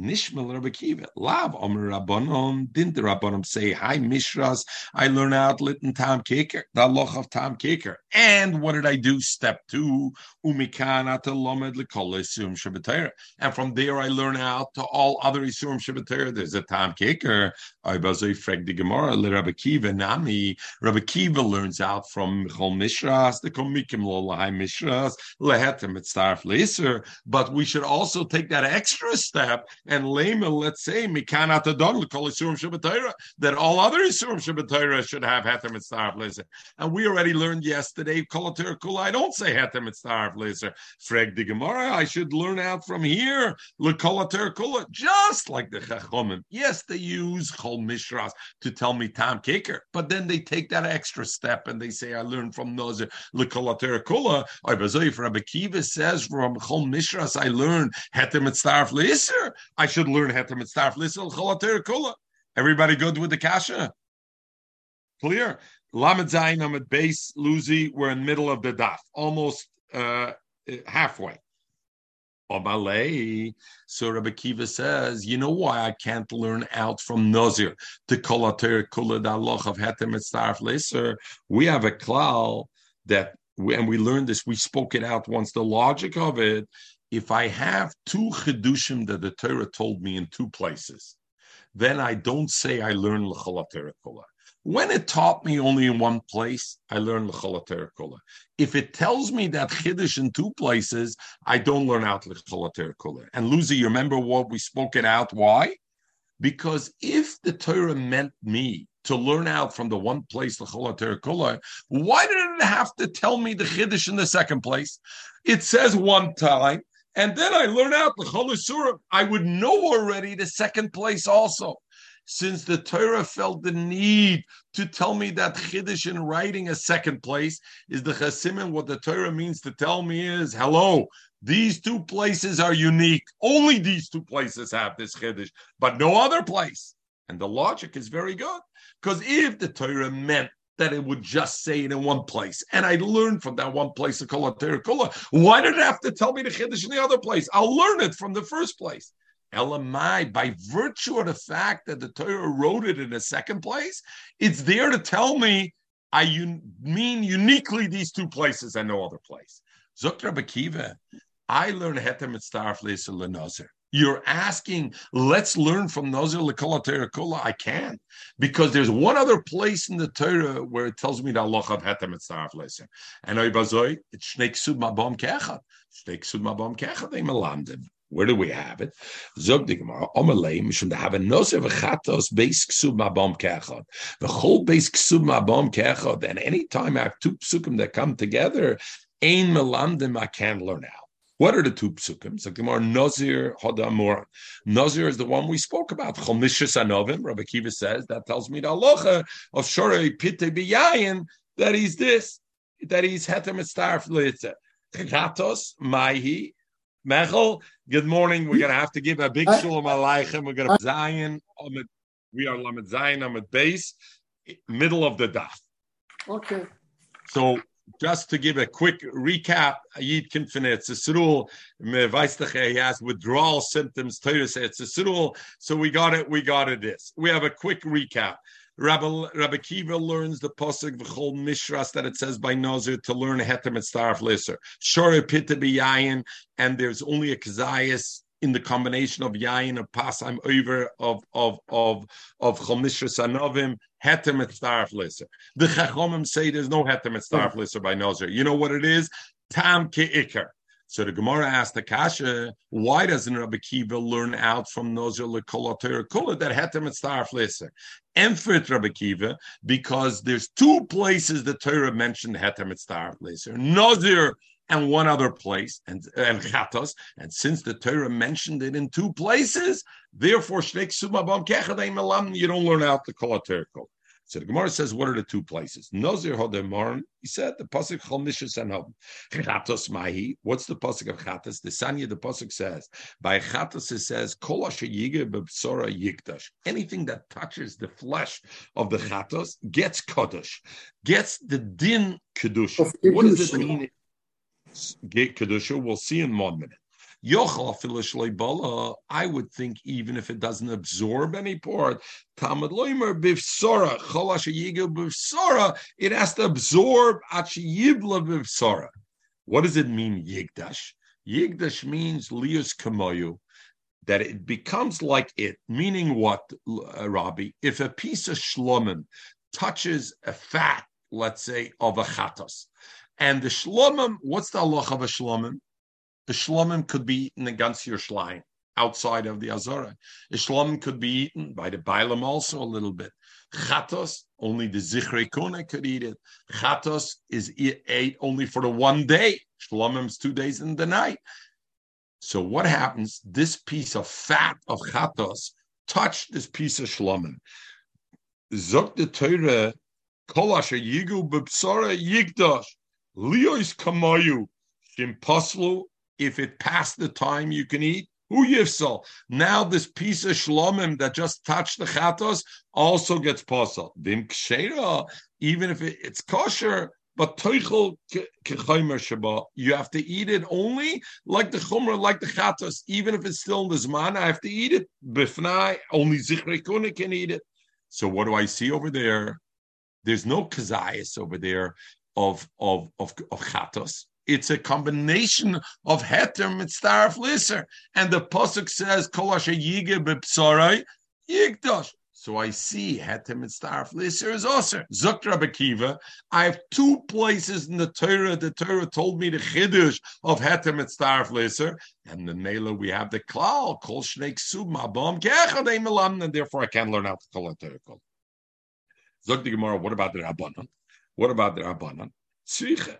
S1: Nishmal Rabbi Kiva. Lav Omer Rabbanon. Didn't the Rabbanon say, Hi Mishras, I learn out Litton Tam Kaker, the loch of Tam Kaker. And what did I do? Step two, Umikana to Lomed Lekol Isum Shabbatera. And from there I learn out to all other Isum Shabbatera. There's a Tam Kaker. I bazoi freg the Gemara, Le Rabbi Kiva Nami. Rabbi Kiva learns out from Chol Mishras, the Komikim Lo Lahai Mishras, Lehetem Mitzarf Leser. But we should also take that extra step and lema, let's say, mikanat adon call isurim that all other isurim shabbatayra should have heter mitzvah laser. And we already learned yesterday, kolater kula, I don't say heter mitzvah laser. Freg the Gemara, I should learn out from here, lekolater kula, just like the chachomim. Yes, they use chol mishras to tell me tam kicker, but then they take that extra step and they say, I learned from those lekolater kula. Rabbi Kiva says from chol mishras, I learned heter mitzvah laser. I should learn Heter Mitzdarf Lisel Cholater Kula. Everybody good with the Kasha? Clear? Lamed Zayin Amid base Luzi, we're in middle of the daf, almost uh, halfway. Obalei. So Rabbi Kiva says, you know why I can't learn out from Nazir to Kolater Kula Daloch of Heter Mitzdarf Liser? We have a klal that and we learned this, we spoke it out once. The logic of it if I have two chedushim that the Torah told me in two places, then I don't say I learn l'cholater kula. When it taught me only in one place, I learn l'cholater kula. If it tells me that chiddush in two places, I don't learn out l'cholater kula. And Lucy, you remember what we spoke it out? Why? Because if the Torah meant me to learn out from the one place, the Cholater Kula, why did it have to tell me the Chiddush in the second place? It says one time, and then I learn out the Cholusura. I would know already the second place also. Since the Torah felt the need to tell me that Chiddush in writing a second place is the Chasimin, what the Torah means to tell me is, hello, these two places are unique. Only these two places have this Chiddush, but no other place. And the logic is very good. Because if the Torah meant that it would just say it in one place. And I learned from that one place, the Kula Kula. Why did it have to tell me the Chiddush in the other place? I'll learn it from the first place. Elamai, by virtue of the fact that the Torah wrote it in the second place, it's there to tell me I un- mean uniquely these two places and no other place. Zukra Bakiva, I learned Hetem Mitzdarf Leser Lenazir. You're asking, let's learn from Nazir Lekala Kula. I can't because there's one other place in the Torah where it tells me that Allah have hetem etzaraf leser. And I bazoi, it's shnei ksud mabam kechad. Shnei ksud mabam kechad they melamdim. Where do we have it? Zog the Gemara, Omalei, Mishum have a nosev chatos beis ksub mabom kechad. The whole beis ksub mabom kechad. And anytime I have two psukim that come together, ein melandim I can't learn out. What are the two psukim? So Gemara Nazir Hodamor. Nazir is the one we spoke about. Chomishus Anovim. Rabbi Kiva says that tells me the halacha of Shorei Pite Biyayin that he's this, that he's Heter Mitzarf Litze. Chatos Maihi Mechel. Good morning. We're going to have to give a big shalom aleichem. We're going to Zion. We are Lamed Zion Amid base, middle of the daf.
S3: Okay.
S1: So just to give a quick recap, Yid Kinfine, it's a sirul, he has withdrawal symptoms, Torah a so we got it, we got it this. We have a quick recap. Rabbi, Rabbi Kiva learns the pasuk v'chol mishras that it says by Nazir to learn hetem et starf liser. Shore pita b'yayin, and there's only a kazayas in the combination of yayin of pasam over of of of of chol chomishras anovim hetem et starf liser. The chachomim say there's no hetem et starf liser by Nazir. You know what it is? Tam ke'ikar. So the Gemara asked the Kasha, why doesn't Rabbi Kiva learn out from Nozir Lekolater Kula that Hetem and Starf Leser? Emfrit Rabbi Kiva, because there's two places the Torah mentioned Hetem and Starf Leser. And one other place, and and Chatos. And since the Torah mentioned it in two places, therefore you don't learn out the Kula. So the Gemara says, what are the two places? Nozir Hodemar, he said, the Pasuk Cholmishus and Hob. Chatos Mahi, what's the Pasuk of Chatos? The Sanya, the Pasuk says, by Chatos it says, Kol Bebsora Yikdash. Anything that touches the flesh of the Chatos gets Kodesh, gets the Din Kedusha. What does it mean? Get Kedusha, we'll see in one minute. I would think even if it doesn't absorb any part, Talmud Loimer bivsora, bivsora, it has to absorb achiyibla bivsora. What does it mean, yigdash? Yigdash means lius kamoyu, that it becomes like it, meaning what, uh, Rabbi? If a piece of shlomim touches a fat, let's say, of a chatos, and the shlomim, what's the Allah of a shlomim? The shlomim could be eaten against your schlein outside of the Azara. Shlomim could be eaten by the Bailam also a little bit. Chatos, only the Zichrei Kone could eat it. Chatos is ate only for the one day. Shlomim's two days in the night. So what happens? This piece of fat of Chatos touched this piece of shlomim. Zok the Torah, Kolash yigu b'psara yigdash, liyos kamayu, shimpaslu if it passed the time you can eat, who yifsal. Now this piece of shlomim that just touched the chatos also gets posel. Dim kshera, even if it, it's kosher, but toichel kechaymer shaba, you have to eat it only like the chumrah, like the chatos, even if it's still in the zman. I have to eat it bifnai. Only zichrei can eat it. So what do I see over there? There's no kazayas over there of of of, of chatos it's a combination of heter mitzdarf liser. And the pasuk says, kol asher yige yigdosh. So I see heter mitzdarf liser is also Zukra Bakiva. I have two places in the Torah. The Torah told me the chiddush of heter mitzdarf liser, and the Mela we have the klal kol shnei ksub mabam melam, and therefore I can learn out the kol. Zuk the Gemara. What about the Rabbanon? What about the Rabbanon? Tzricha.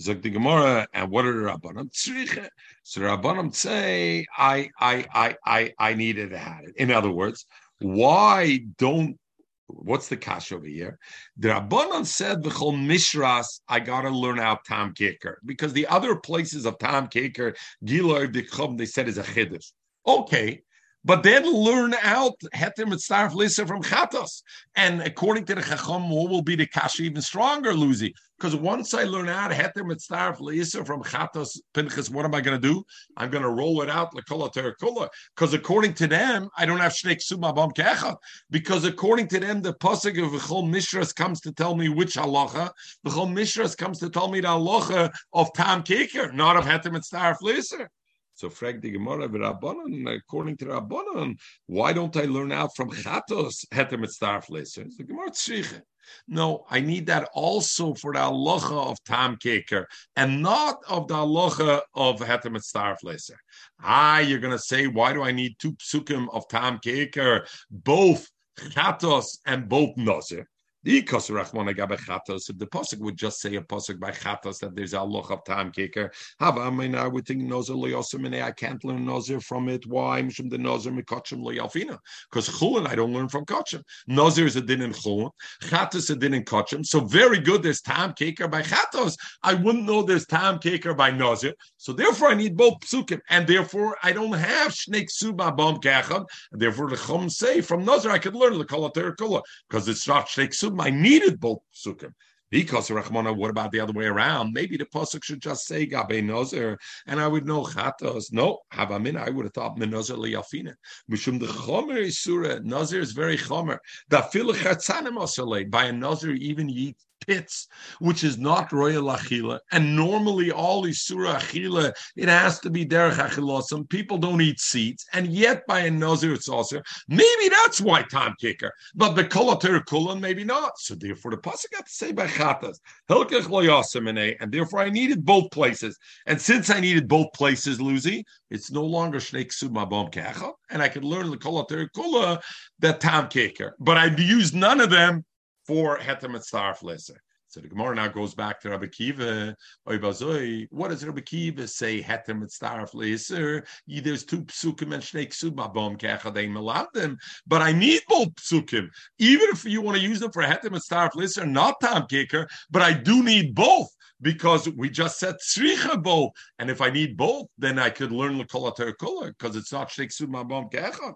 S1: Zog the Gemara, and what are the Rabbanim? Tzriche. So the Rabbanim say, I, I, I, I, I needed to have it. In other words, why don't What's the cash over here? The Rabbanon said the whole mishras. I gotta learn out Tam Kicker because the other places of Tam Kicker, Gilor they said is a chiddush. Okay, but then learn out Heter Mitzarf Lisa from Chatos. And according to the Chacham, what will be the Kasha even stronger, Luzi? Because once I learn out Heter Mitzarf Lisa from Chatos Pinchas, what am I going to do? I'm going to roll it out Lakola Terakula. Because according to them, I don't have Shnei Suma Bam Kecha. Because according to them, the Pasuk of Chol Mishras comes to tell me which halacha. The Chol Mishras comes to tell me the halacha of Tam Kiker, not of Heter Mitzarf Lisa. So frag the Gemara Rabbanon, according to Rabbanon, why don't I learn out from Chatos heter mitzdarf leser? The Gemara tzriche. No, I need that also for the halacha of tam keker and not of the halacha of heter mitzdarf leser. Ah, you're going to say, why do I need two psukim of tam keker, both Chatos and both Nazir? If the pasuk would just say a pasuk by chatas that there's a loch of time kicker. Have I mean I would think nozer leyosimine. I can't learn nozer from it. Why? Mishum the nozer mikachim leyalfina. Because chulin I don't learn from kachim. Nozer is a din in chulin. Chatas a din in kachim. So very good. There's time kicker by chatas. I wouldn't know there's time kicker by nozer. So therefore I need both psukim, and therefore I don't have shnei suba bom kachad. Therefore the chum say from nozer I could learn the kolater kula because it's not shnei suba I needed both psukim. Because Rachmana, what about the other way around? Maybe the pasuk should just say Gabe Nozer, and I would know Chatos. No, Havamin, I would have thought Menozer liyafina. Mishum the Chomer is Surah. Nozer is very Chomer. The Fil Chatzanim By a Nozer, even eat pits, which is not royal achila. And normally, all isura achila, it has to be derech achila. Some people don't eat seeds, and yet by a nazir it's also maybe that's why time kicker. But the kolater kulan maybe not. So therefore, the pasuk got to say by chatas hilkech loyasim and therefore I needed both places. And since I needed both places, Lucy, it's no longer shnei suma bom kecha, and I could learn the kolater kula that time kicker. But I've used none of them for Hetem Starf Lesser. So the Gemara now goes back to Rabbi Kiva. What does Rabbi Kiva say? Hetem Starf Lesser. There's two psukim and shnei ksuma bom kechadein melavdim. But I need both psukim, even if you want to use them for Hetem Starf Lesser, not Tam Kicker. But I do need both because we just said tzricha both. And if I need both, then I could learn the kol because it's not shnei ksuma bom kechad.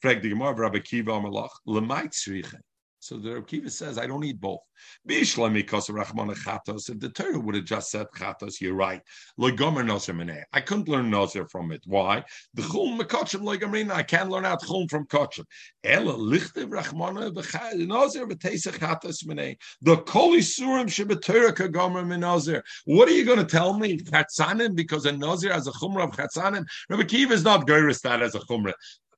S1: Frag the Gemara, Rabbi Kiva Amalach, lemait tzricha. So the Rav says, I don't need both. If the Torah would have just said chatos, you're right. I couldn't learn nozer from it. Why? The chum mekachim. I can't learn out chum from kachim. Ela lichtiv rachmana nozer v'teisach chatos menei. The kol isurim shebetorah kagomer menozer. What are you going to tell me? Chatzanim because a nozer has a chumrah of chatzanim. Rabbi Kiva is not goyris that as a chumrah.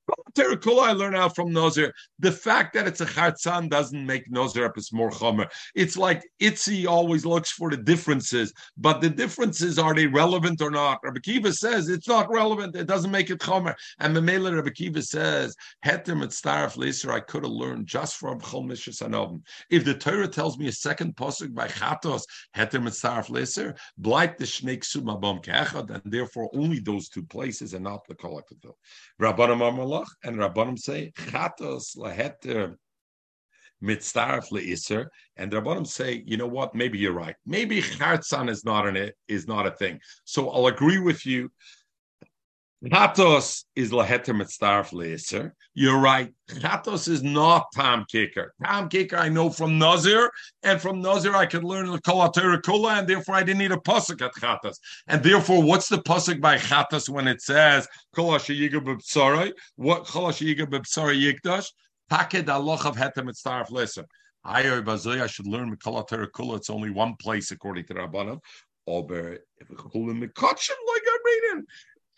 S1: I learn out from Nazir. The fact that it's a Chatzan doesn't make Nazir up as more Chomer. It's like Itzi always looks for the differences, but the differences are they relevant or not? Rabbi Kiva says it's not relevant, it doesn't make it Chomer. And Mamela Rabbi Kiva says, Heter Mitzdarf Leser, I could have learned just from Chol Mishas. If the Torah tells me a second pasuk by Chatos, Heter Mitzdarf Leser, blight the Shnei Sumabom Kechad, and therefore only those two places and not the collective. Rabbanam Amalach and Rabbanim say chatos laheter mitzaref leiser, and Rabbanim say, you know what? Maybe you're right. Maybe chartzan is not an is not a thing. So I'll agree with you. Chatos is laheter mitzaref leiser. You're right. Chatos is not tam kicker. Tam kicker I know from Nazir, and from Nazir I could learn the kula, and therefore I didn't need a pasuk at Chatos. And therefore, what's the pasuk by Chatos when it says kolash yiga b'psarai? What kolash yiga b'psarai yikdash? Taked aloch of hetem mitzaref leiser. I or I should learn Mikalatera Kula. It's only one place according to Rabbanim. Ober if Kulim Mikachim like I'm reading.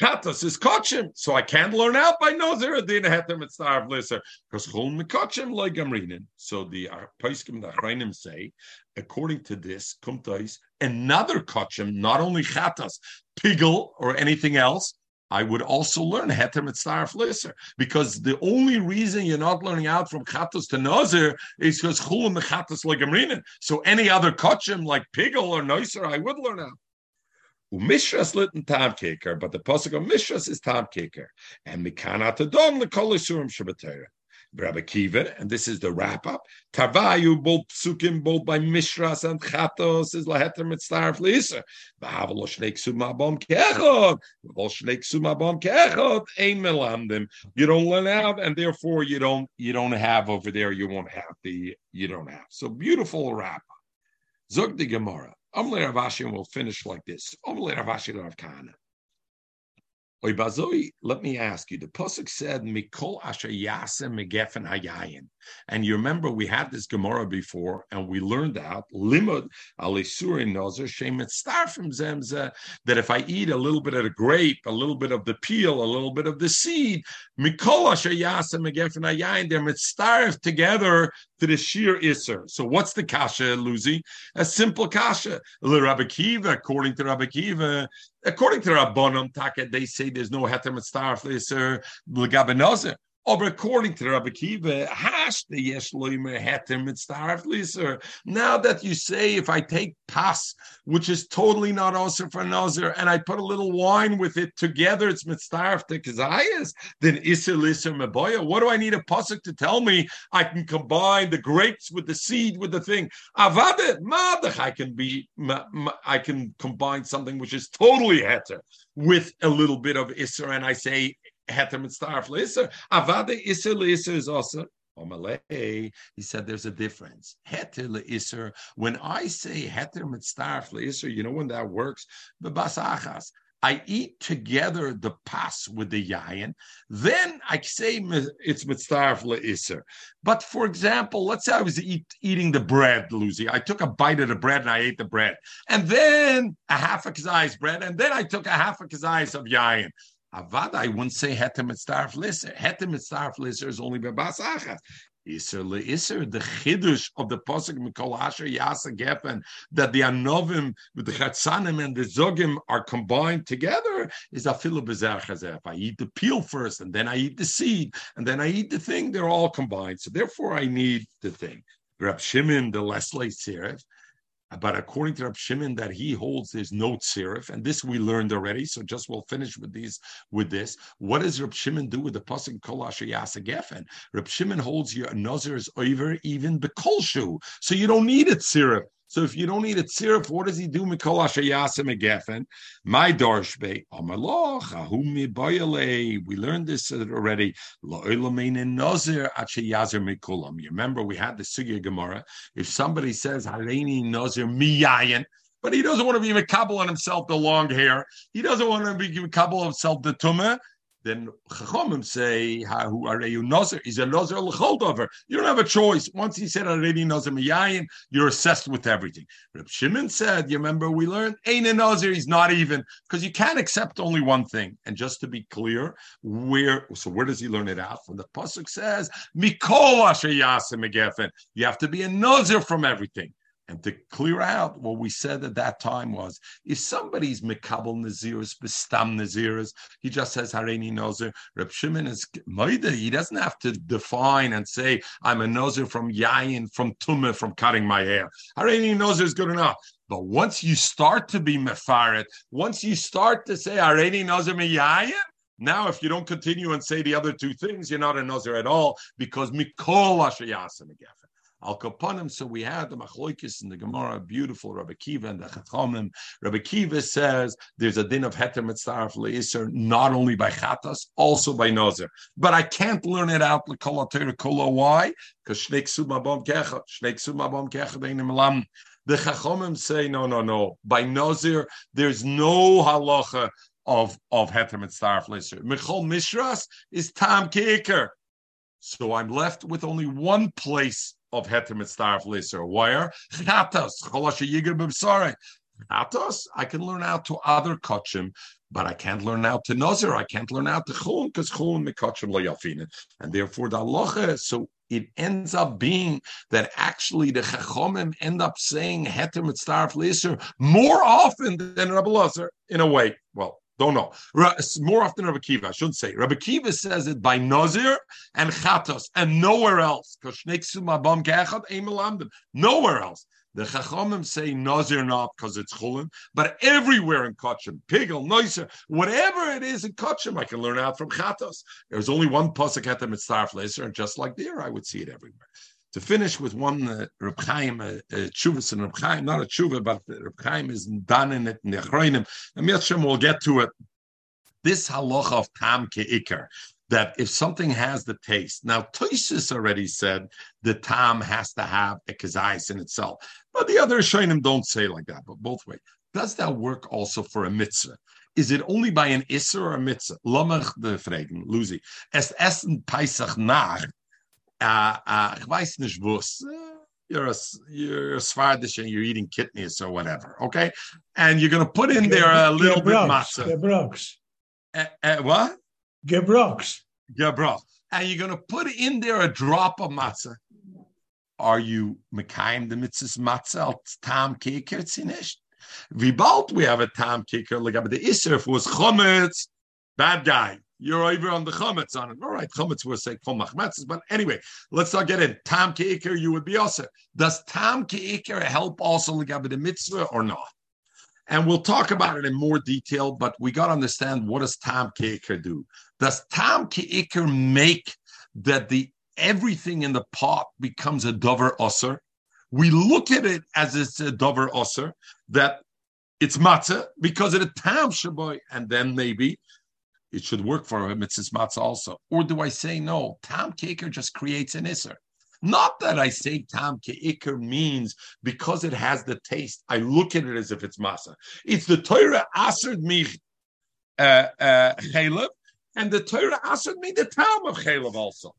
S1: Katas is kachim, so I can't learn out by Nazir Adina Hetem Mitzvah Lisser because Chol Mikachim like reading. So the Paiskim the Achrayim say, according to this Kumtais, another kachim, not only Chatas, Pigel or anything else. I would also learn Heter Mitzvah Lisser because the only reason you're not learning out from Chatas to Nazir is because Chul and the Chatas like reading. So any other kachim like Pigel or Noiser, I would learn out. Mishras lit tam kicker, but the pasuk of Mishras is tam kicker. And mikanat adon lekolisurim shabbatera. Rabbi Kiva, and this is the wrap up. Tavayu both psukim both by Mishras and Chatos is laheter mitzarf leisa. V'havalo shnei ksuma bom kechot. V'havalo shnei ksuma bom kechot. Ein melamdim. You don't learn out, and therefore you don't you don't have over there. You won't have the you don't have. So beautiful wrap up. Zog the Gemara. Amalei Rav Ashi will finish like this. Amalei Rav Ashi Rav Kahana. Let me ask you. The pasuk said, "Mikol asher yasem megefen hayayin," and you remember we had this Gemara before, and we learned out limud alisur nozer shemet starfim zemze that if I eat a little bit of the grape, a little bit of the peel, a little bit of the seed, mikol asher yasem megefen hayayin, they're together to the sheer iser. So what's the kasha, Luzi? A simple kasha. Rabbi Kiva, according to Rabbi Kiva, according to Rabbanim they say there's no heter mitzvah iser uh, l'gabenozir. Or according to Rabbi Kiva, hash the yesh loimer heter mitzvah liser. Now that you say if I take pas, which is totally not also for nazir, and I put a little wine with it together, it's mitzvah to kazayas, then iser liser meboya. What do I need a pasuk to tell me? I can combine the grapes with the seed with the thing. Avade madach. I can be. I can combine something which is totally heter with a little bit of iser, and I say heter mitzdarf leiser. Avada iser leiser is also he said there's a difference. Heter leiser. When I say heter mitzdarf leiser, you know when that works. The basachas. I eat together the pas with the yayin, then I say it's mitzdarf leiser. But for example, let's say I was eat, eating the bread, Lucy. I took a bite of the bread and I ate the bread, and then a half a kazayis bread, and then I took a half a kazayis of yayin. Avada, I wouldn't say hetem mitzdarf lister. Hetem mitzdarf lister is only bebas achas. Iser le iser, the chidush of the posuk mikol asher yasa gefen that the anovim with the chatzanim and the zogim are combined together is afilu bezer chazef. I eat the peel first, and then I eat the seed, and then I eat the thing. They're all combined. So therefore, I need the thing. Rab Shimon, the Leslie Sirif, but according to Rab Shimon, that he holds there's no tzirif, and this we learned already. So just we'll finish with these with this. What does Rab Shimon do with the pasuk kol asher gefen? Rab Shimon holds your nazir is over even the kolshu, so you don't need a tzirif. So if you don't need a tzirif, what does he do? Mikol yasim gefen. My darshbe amaloch ahumi bayale. We learned this already. Lo'ilamein nazir yazer mikulam. You remember we had the sugya gemara. If somebody says hareini nazir miyayin. But he doesn't want to be makabel on himself the long hair. He doesn't want to be makabel on himself the tumah then Chachamim say, "Who are you nozer?" He's a nozer l'choldover. You don't have a choice. Once he said already nozer miyayin, you're assessed with everything. Reb Shimon said, "You remember we learned a nozer. He's not even because you can't accept only one thing." And just to be clear, where so where does he learn it out? From the pasuk says, "Mikol asher yasim You have to be a nozer from everything. And to clear out what we said at that time was if somebody's Mikabel Naziris, Bestam Naziris, he just says Hareini Nozer. Reb Shimon is Maida. He doesn't have to define and say, I'm a Nozer from Yayin, from Tumah, from cutting my hair. Hareini Nozer is good enough. But once you start to be Mefaret, once you start to say Hareini Nozer Yayin, now, if you don't continue and say the other two things, you're not a Nozer at all because Mikol Asher Yasim Al Kapanim. So we had the Machloikis in the Gemara, beautiful Rabbi Kiva and the Chachamim. Rabbi Kiva says there's a din of Heter Mitzaref Leiser not only by Chatas, also by Nozer. But I can't learn it out L'Kol Kolo. Why? Because Shnei Ksub Mabom Kechat, Shnei Ksub Mabom Kechat Einim Lam. The Chachomim say no, no, no. By Nozer, there's no halacha of of Heter Mitzaref Leiser. Michol Mishras is Tam Keker. So I'm left with only one place of heter mitzdarf liser. Where chatos cholasha yiger b'bsarek. Chatos, I can learn out to other kachim, but I can't learn out to nazir. I can't learn out to chulun because chulun mikachim lo yafinin, and therefore the halacha. So it ends up being that actually the chachomim end up saying heter mitzdarf liser more often than Rabbi in a way. Well, don't know. More often Rabbi Kiva, I shouldn't say. Rabbi Kiva says it by Nazir and Chatos and nowhere else. Nowhere else. The Chachamim say Nazir not because it's Chulin, but everywhere in Kachim, Pigel, Noiser, whatever it is in Kachim, I can learn out from Chatos. There's only one Pasuk at the Mitzvah and just like there, I would see it everywhere to finish with one uh, Reb Chaim, uh, uh, and Reb Chaim, not a tshuva, but Reb Chaim is done in it in the Achroinim, and Mitzvah we'll get to it. This halacha of tam keikar, that if something has the taste, now Toisus already said the tam has to have a kazais in itself, but the other Shainim don't say like that, but both ways. Does that work also for a mitzvah? is it only by an Isser or a Mitzvah? Lomach de Fragen, Lucy. Es essen Pesach nach, uh, uh, ich weiß nicht was, you're a you're a Svardish and you're eating kidneys or whatever, okay? And you're going to put in there a little bit matzah.
S3: Gebrox.
S1: Uh, uh, what?
S3: Gebrox.
S1: Gebroch. And you're going to put in there a drop of matzah. Are you mekayim the mitzvahs matzah tam kicker tzinish? Vibalt we have a tam kicker like the isser was chometz, bad guy. You're over on the chametz on it. All right, chametz was say from machmetzes, but anyway, let's not get in. Tam keikir, you would be also. Does tam keikir help also legabe the mitzvah or not? And we'll talk about it in more detail, but we got to understand what does tam keikir do? Does tam keikir make that the everything in the pot becomes a dover usser? We look at it as it's a dover usser that it's matzah because of the tam shaboy, and then maybe it should work for a mitzvah matzah also. Or do I say no? Tam keker just creates an isser. Not that I say tam keikr means because it has the taste. I look at it as if it's masa. It's the Torah asered me uh, uh, and the Torah asered me the tam of chaylev also.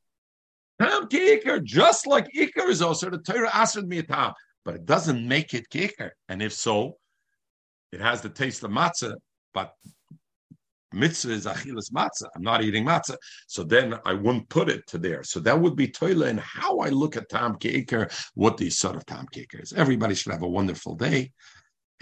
S1: Tam keikr, just like ikr is also the Torah asered me a but it doesn't make it keikr. And if so, it has the taste of matzah, but mitzvah is achilas matzah. I'm not eating matzah. So then I wouldn't put it to there. So that would be toilet and how I look at Tam Keker, what the sort of Tam Keker is. Everybody should have a wonderful day.